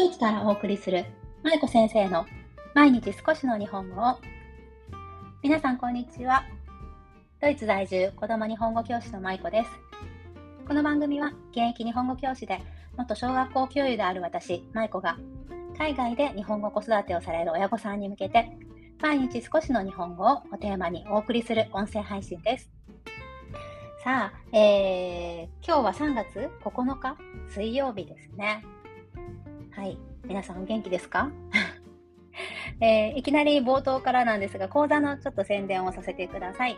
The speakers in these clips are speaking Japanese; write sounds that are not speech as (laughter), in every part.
ドイツからお送りする舞子先生の毎日少しの日本語を。皆さんこんにちは。ドイツ在住子供日本語教師の舞子です。この番組は現役日本語教師で元小学校教諭である私舞子が海外で日本語子育てをされる親御さんに向けて毎日少しの日本語をおテーマにお送りする音声配信です。さあ、えー、今日は3月9日水曜日ですね。はい。皆さんお元気ですか、(laughs) えー、いきなり冒頭からなんですが、講座のちょっと宣伝をさせてください。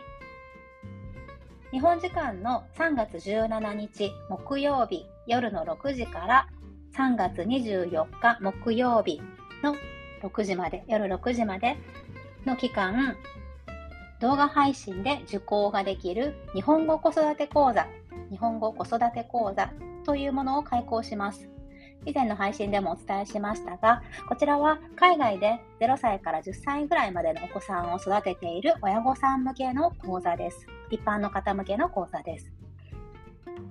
日本時間の3月17日木曜日夜の6時から3月24日木曜日の6時まで、夜6時までの期間、動画配信で受講ができる日本語子育て講座、日本語子育て講座というものを開講します。以前の配信でもお伝えしましたが、こちらは海外で0歳から10歳ぐらいまでのお子さんを育てている親御さん向けの講座です。一般の方向けの講座です。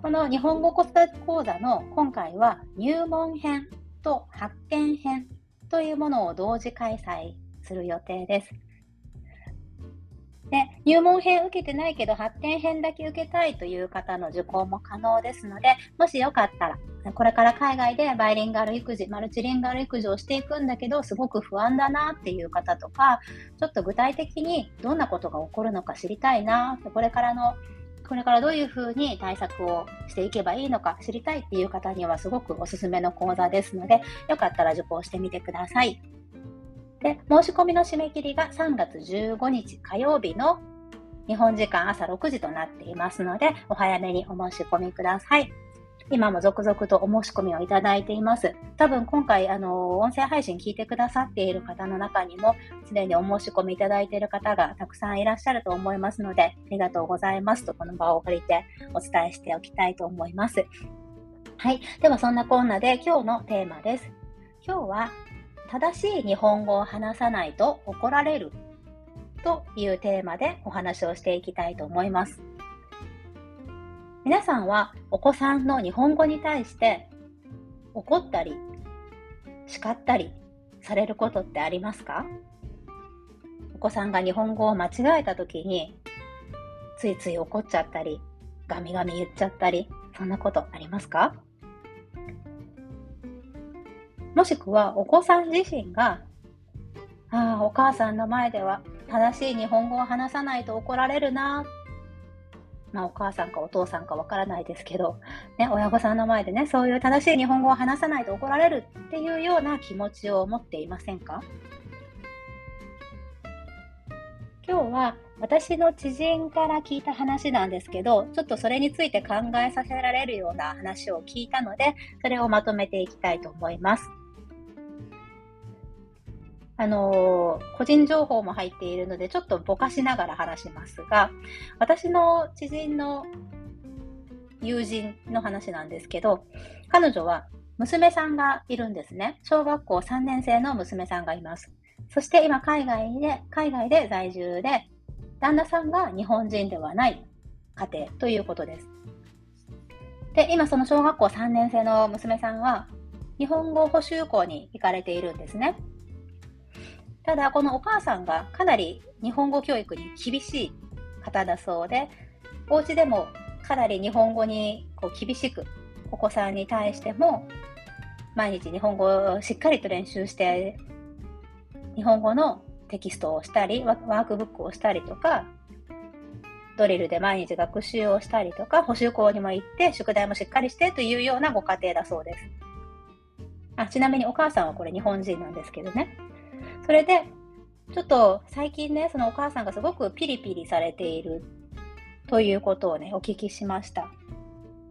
この日本語子育て講座の今回は入門編と発見編というものを同時開催する予定です。で入門編受けてないけど発展編だけ受けたいという方の受講も可能ですのでもしよかったらこれから海外でバイリンガル育児マルチリンガル育児をしていくんだけどすごく不安だなっていう方とかちょっと具体的にどんなことが起こるのか知りたいなこれからのこれからどういうふうに対策をしていけばいいのか知りたいっていう方にはすごくおすすめの講座ですのでよかったら受講してみてください。で、申し込みの締め切りが3月15日火曜日の日本時間朝6時となっていますので、お早めにお申し込みください。今も続々とお申し込みをいただいています。多分今回、あの、音声配信聞いてくださっている方の中にも、すでにお申し込みいただいている方がたくさんいらっしゃると思いますので、ありがとうございますと、この場を借りてお伝えしておきたいと思います。はい。では、そんなこんなで今日のテーマです。今日は、正しい日本語を話さないと怒られるというテーマでお話をしていきたいと思います。皆さんはお子さんの日本語に対して怒ったり叱ったりされることってありますか？お子さんが日本語を間違えた時についつい怒っちゃったりガミガミ言っちゃったりそんなことありますか？もしくはお子さん自身が、ああ、お母さんの前では正しい日本語を話さないと怒られるな。まあ、お母さんかお父さんかわからないですけど、ね、親御さんの前でね、そういう正しい日本語を話さないと怒られるっていうような気持ちを持っていませんか？今日は私の知人から聞いた話なんですけど、ちょっとそれについて考えさせられるような話を聞いたので、それをまとめていきたいと思います。あのー、個人情報も入っているので、ちょっとぼかしながら話しますが、私の知人の友人の話なんですけど、彼女は娘さんがいるんですね。小学校3年生の娘さんがいます。そして今海外で、海外で在住で、旦那さんが日本人ではない家庭ということです。で、今その小学校3年生の娘さんは、日本語補習校に行かれているんですね。ただ、このお母さんがかなり日本語教育に厳しい方だそうで、お家でもかなり日本語にこう厳しく、お子さんに対しても、毎日日本語をしっかりと練習して、日本語のテキストをしたり、ワークブックをしたりとか、ドリルで毎日学習をしたりとか、補習校にも行って、宿題もしっかりしてというようなご家庭だそうです。あちなみにお母さんはこれ日本人なんですけどね。それで、ちょっと最近ね、そのお母さんがすごくピリピリされているということをね、お聞きしました。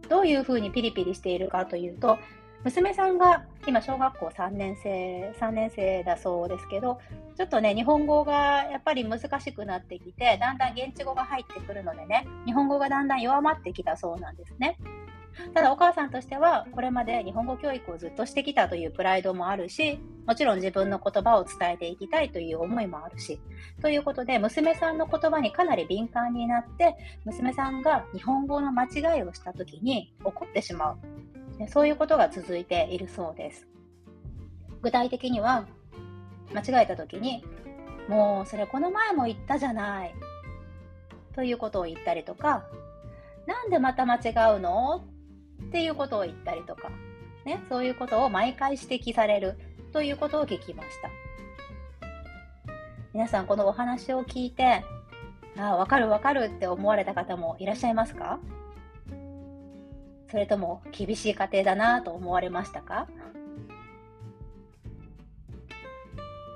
どういうふうにピリピリしているかというと、娘さんが今小学校3年生、3年生だそうですけど、ちょっとね、日本語がやっぱり難しくなってきて、だんだん現地語が入ってくるのでね、日本語がだんだん弱まってきたそうなんですね。ただお母さんとしてはこれまで日本語教育をずっとしてきたというプライドもあるしもちろん自分の言葉を伝えていきたいという思いもあるしということで娘さんの言葉にかなり敏感になって娘さんが日本語の間違いをした時に怒ってしまう。そういうことが続いているそうです。具体的には、間違えた時に、もうそれこの前も言ったじゃない。ということを言ったりとか、なんでまた間違うの？っていうことを言ったりとか、ね、そういうことを毎回指摘されるということを聞きました。皆さん、このお話を聞いて、ああ、わかるわかるって思われた方もいらっしゃいますか？それとも厳しい家庭だなと思われましたか？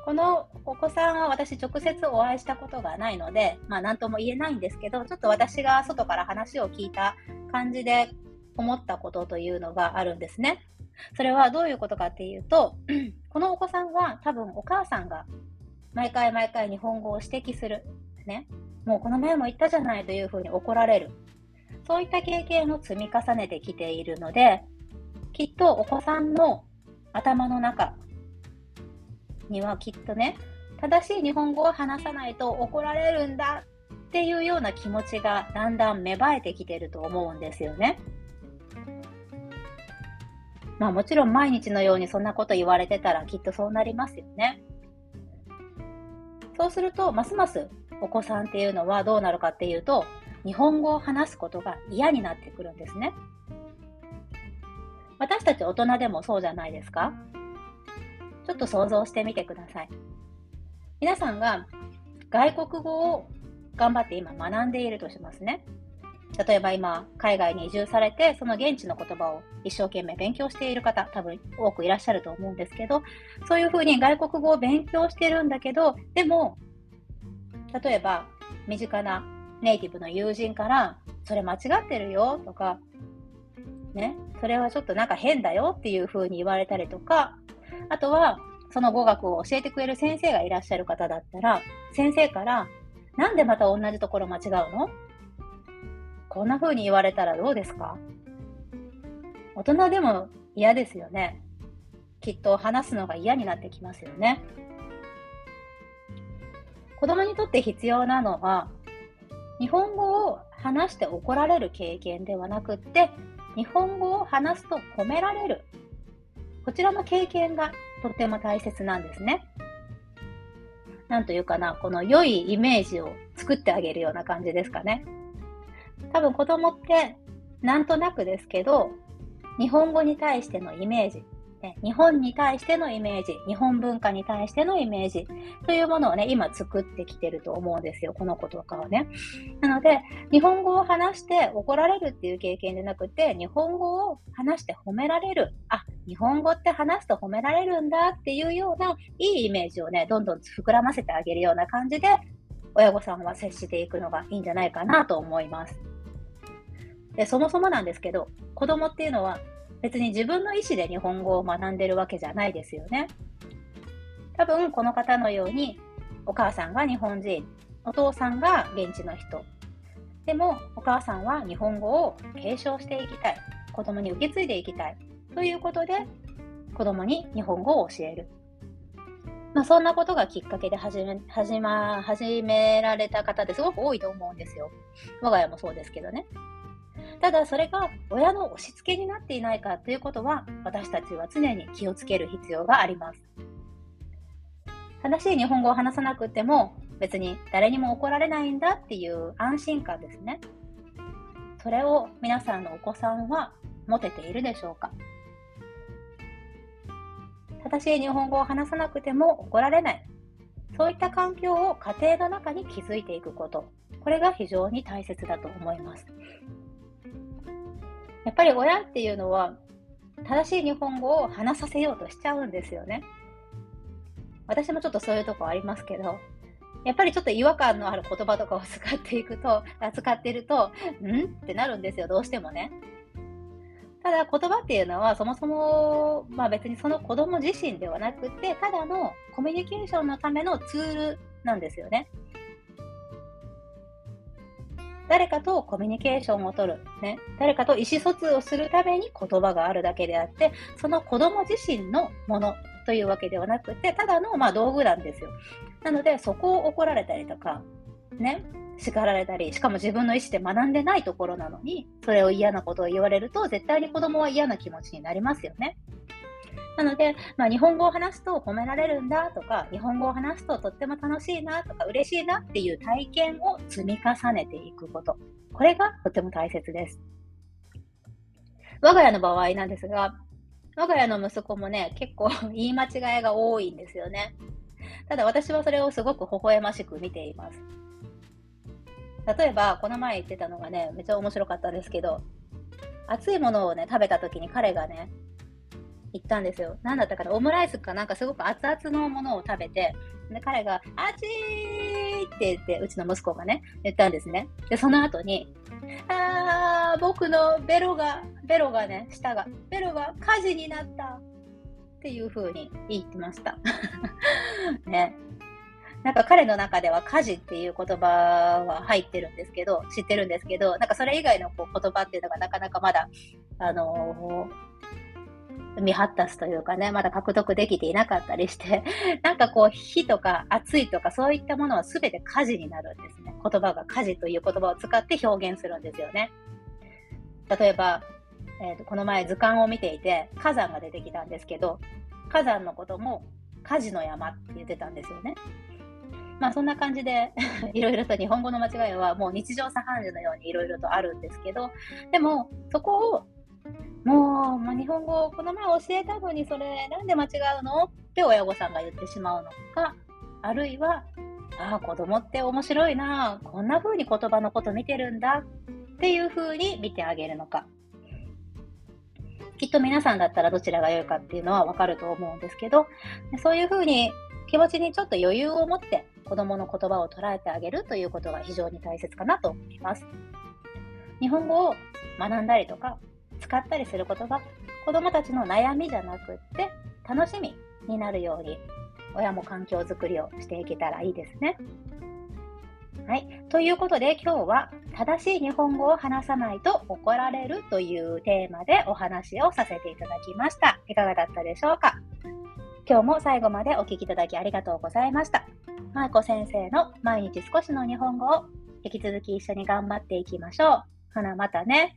このお子さんは私直接お会いしたことがないので、まあ何とも言えないんですけど、ちょっと私が外から話を聞いた感じで思ったことというのがあるんですね。それはどういうことかっていうと、(clears throat) このお子さんは多分お母さんが毎回毎回日本語を指摘する。ね。もうこの前も言ったじゃないというふうに怒られる。そういった経験を積み重ねてきているので、きっとお子さんの頭の中、にはきっとね、正しい日本語を話さないと怒られるんだっていうような気持ちがだんだん芽生えてきてると思うんですよね。まあもちろん毎日のようにそんなこと言われてたらきっとそうなりますよね。そうすると、ますますお子さんっていうのはどうなるかっていうと、日本語を話すことが嫌になってくるんですね。私たち大人でもそうじゃないですかちょっと想像してみてください。皆さんが外国語を頑張って今学んでいるとしますね。例えば今、海外に移住されて、その現地の言葉を一生懸命勉強している方、多分多くいらっしゃると思うんですけど、そういうふうに外国語を勉強してるんだけど、でも、例えば身近なネイティブの友人から、それ間違ってるよとか、ね、それはちょっとなんか変だよっていうふうに言われたりとか、あとは、その語学を教えてくれる先生がいらっしゃる方だったら、先生から、なんでまた同じところ間違うの？こんな風に言われたらどうですか？大人でも嫌ですよね。きっと話すのが嫌になってきますよね。子供にとって必要なのは、日本語を話して怒られる経験ではなくって、日本語を話すと褒められるこちらの経験がとても大切なんですね。なんというかな、この良いイメージを作ってあげるような感じですかね。多分子供ってなんとなくですけど、日本語に対してのイメージ、ね、日本に対してのイメージ、日本文化に対してのイメージというものをね、今作ってきてると思うんですよ、この子とかはね。なので、日本語を話して怒られるっていう経験じゃなくて、日本語を話して褒められる。あ、日本語って話すと褒められるんだっていうようないいイメージをね、どんどん膨らませてあげるような感じで、親御さんは接していくのがいいんじゃないかなと思います。でそもそもなんですけど、子供っていうのは別に自分の意思で日本語を学んでるわけじゃないですよね。多分この方のようにお母さんが日本人、お父さんが現地の人。でもお母さんは日本語を継承していきたい。子供に受け継いでいきたい。ということで子供に日本語を教える。まあ、そんなことがきっかけで始め始ま始められた方ってすごく多いと思うんですよ。我が家もそうですけどね。ただそれが親の押し付けになっていないかということは私たちは常に気をつける必要があります。正しい日本語を話さなくても別に誰にも怒られないんだっていう安心感ですね。それを皆さんのお子さんは持てているでしょうか正しい日本語を話さなくても怒られない。そういった環境を家庭の中に築いていくこと。これが非常に大切だと思います。やっぱり親っていうのは正しい日本語を話させようとしちゃうんですよね。私もちょっとそういうとこありますけど、やっぱりちょっと違和感のある言葉とかを使っていくと、使ってると、ん？ってなるんですよ、どうしてもね。ただ言葉っていうのはそもそも、まあ、別にその子供自身ではなくて、ただのコミュニケーションのためのツールなんですよね。誰かとコミュニケーションをとる、ね、誰かと意思疎通をするために言葉があるだけであって、その子供自身のものというわけではなくて、ただのまあ道具なんですよ。なので、そこを怒られたりとか、ね、叱られたり、しかも自分の意思で学んでないところなのに、それを嫌なことを言われると、絶対に子供は嫌な気持ちになりますよね。なので、まあ、日本語を話すと褒められるんだとか、日本語を話すととっても楽しいなとか、嬉しいなっていう体験を積み重ねていくこと。これがとても大切です。我が家の場合なんですが、我が家の息子もね、結構言い間違いが多いんですよね。ただ私はそれをすごく微笑ましく見ています。例えば、この前言ってたのがね、めっちゃ面白かったんですけど、熱いものをね、食べた時に彼がね、言ったんですよ。何だったかなオムライスかなんかすごく熱々のものを食べて、で彼が、熱いって言って、うちの息子がね、言ったんですね。で、その後に、あー、僕のベロが、ベロがね、舌が、ベロが火事になったっていう風に言ってました。(laughs) ね。なんか彼の中では家事っていう言葉は入ってるんですけど、知ってるんですけど、なんかそれ以外のこう言葉っていうのがなかなかまだ、あのー、未発達というかね、まだ獲得できていなかったりして、(laughs) なんかこう、火とか熱いとかそういったものは全て家事になるんですね。言葉が家事という言葉を使って表現するんですよね。例えば、えーと、この前図鑑を見ていて火山が出てきたんですけど火山のことも火事の山って言ってたんですよね。まあそんな感じで (laughs) いろいろと日本語の間違いはもう日常茶飯事のようにいろいろとあるんですけどでもそこをもう、まあ、日本語この前教えたのにそれなんで間違うの？って親御さんが言ってしまうのか。あるいはああ子供って面白いな。こんな風に言葉のこと見てるんだ。っていう風に見てあげるのか。きっと皆さんだったらどちらが良いかっていうのはわかると思うんですけど、そういうふうに気持ちにちょっと余裕を持って子供の言葉を捉えてあげるということが非常に大切かなと思います。日本語を学んだりとか使ったりすることが子供たちの悩みじゃなくって楽しみになるように親も環境づくりをしていけたらいいですね。はい。ということで今日は正しい日本語を話さないと怒られるというテーマでお話をさせていただきました。いかがだったでしょうか？今日も最後までお聴きいただきありがとうございました。まいこ先生の毎日少しの日本語を引き続き一緒に頑張っていきましょう。ほなまたね。